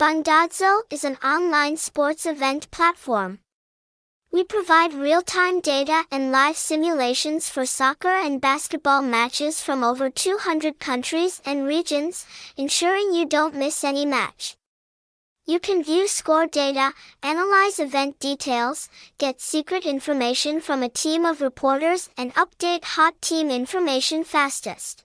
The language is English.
Bongdadzo is an online sports event platform. We provide real-time data and live simulations for soccer and basketball matches from over 200 countries and regions, ensuring you don't miss any match. You can view score data, analyze event details, get secret information from a team of reporters and update hot team information fastest.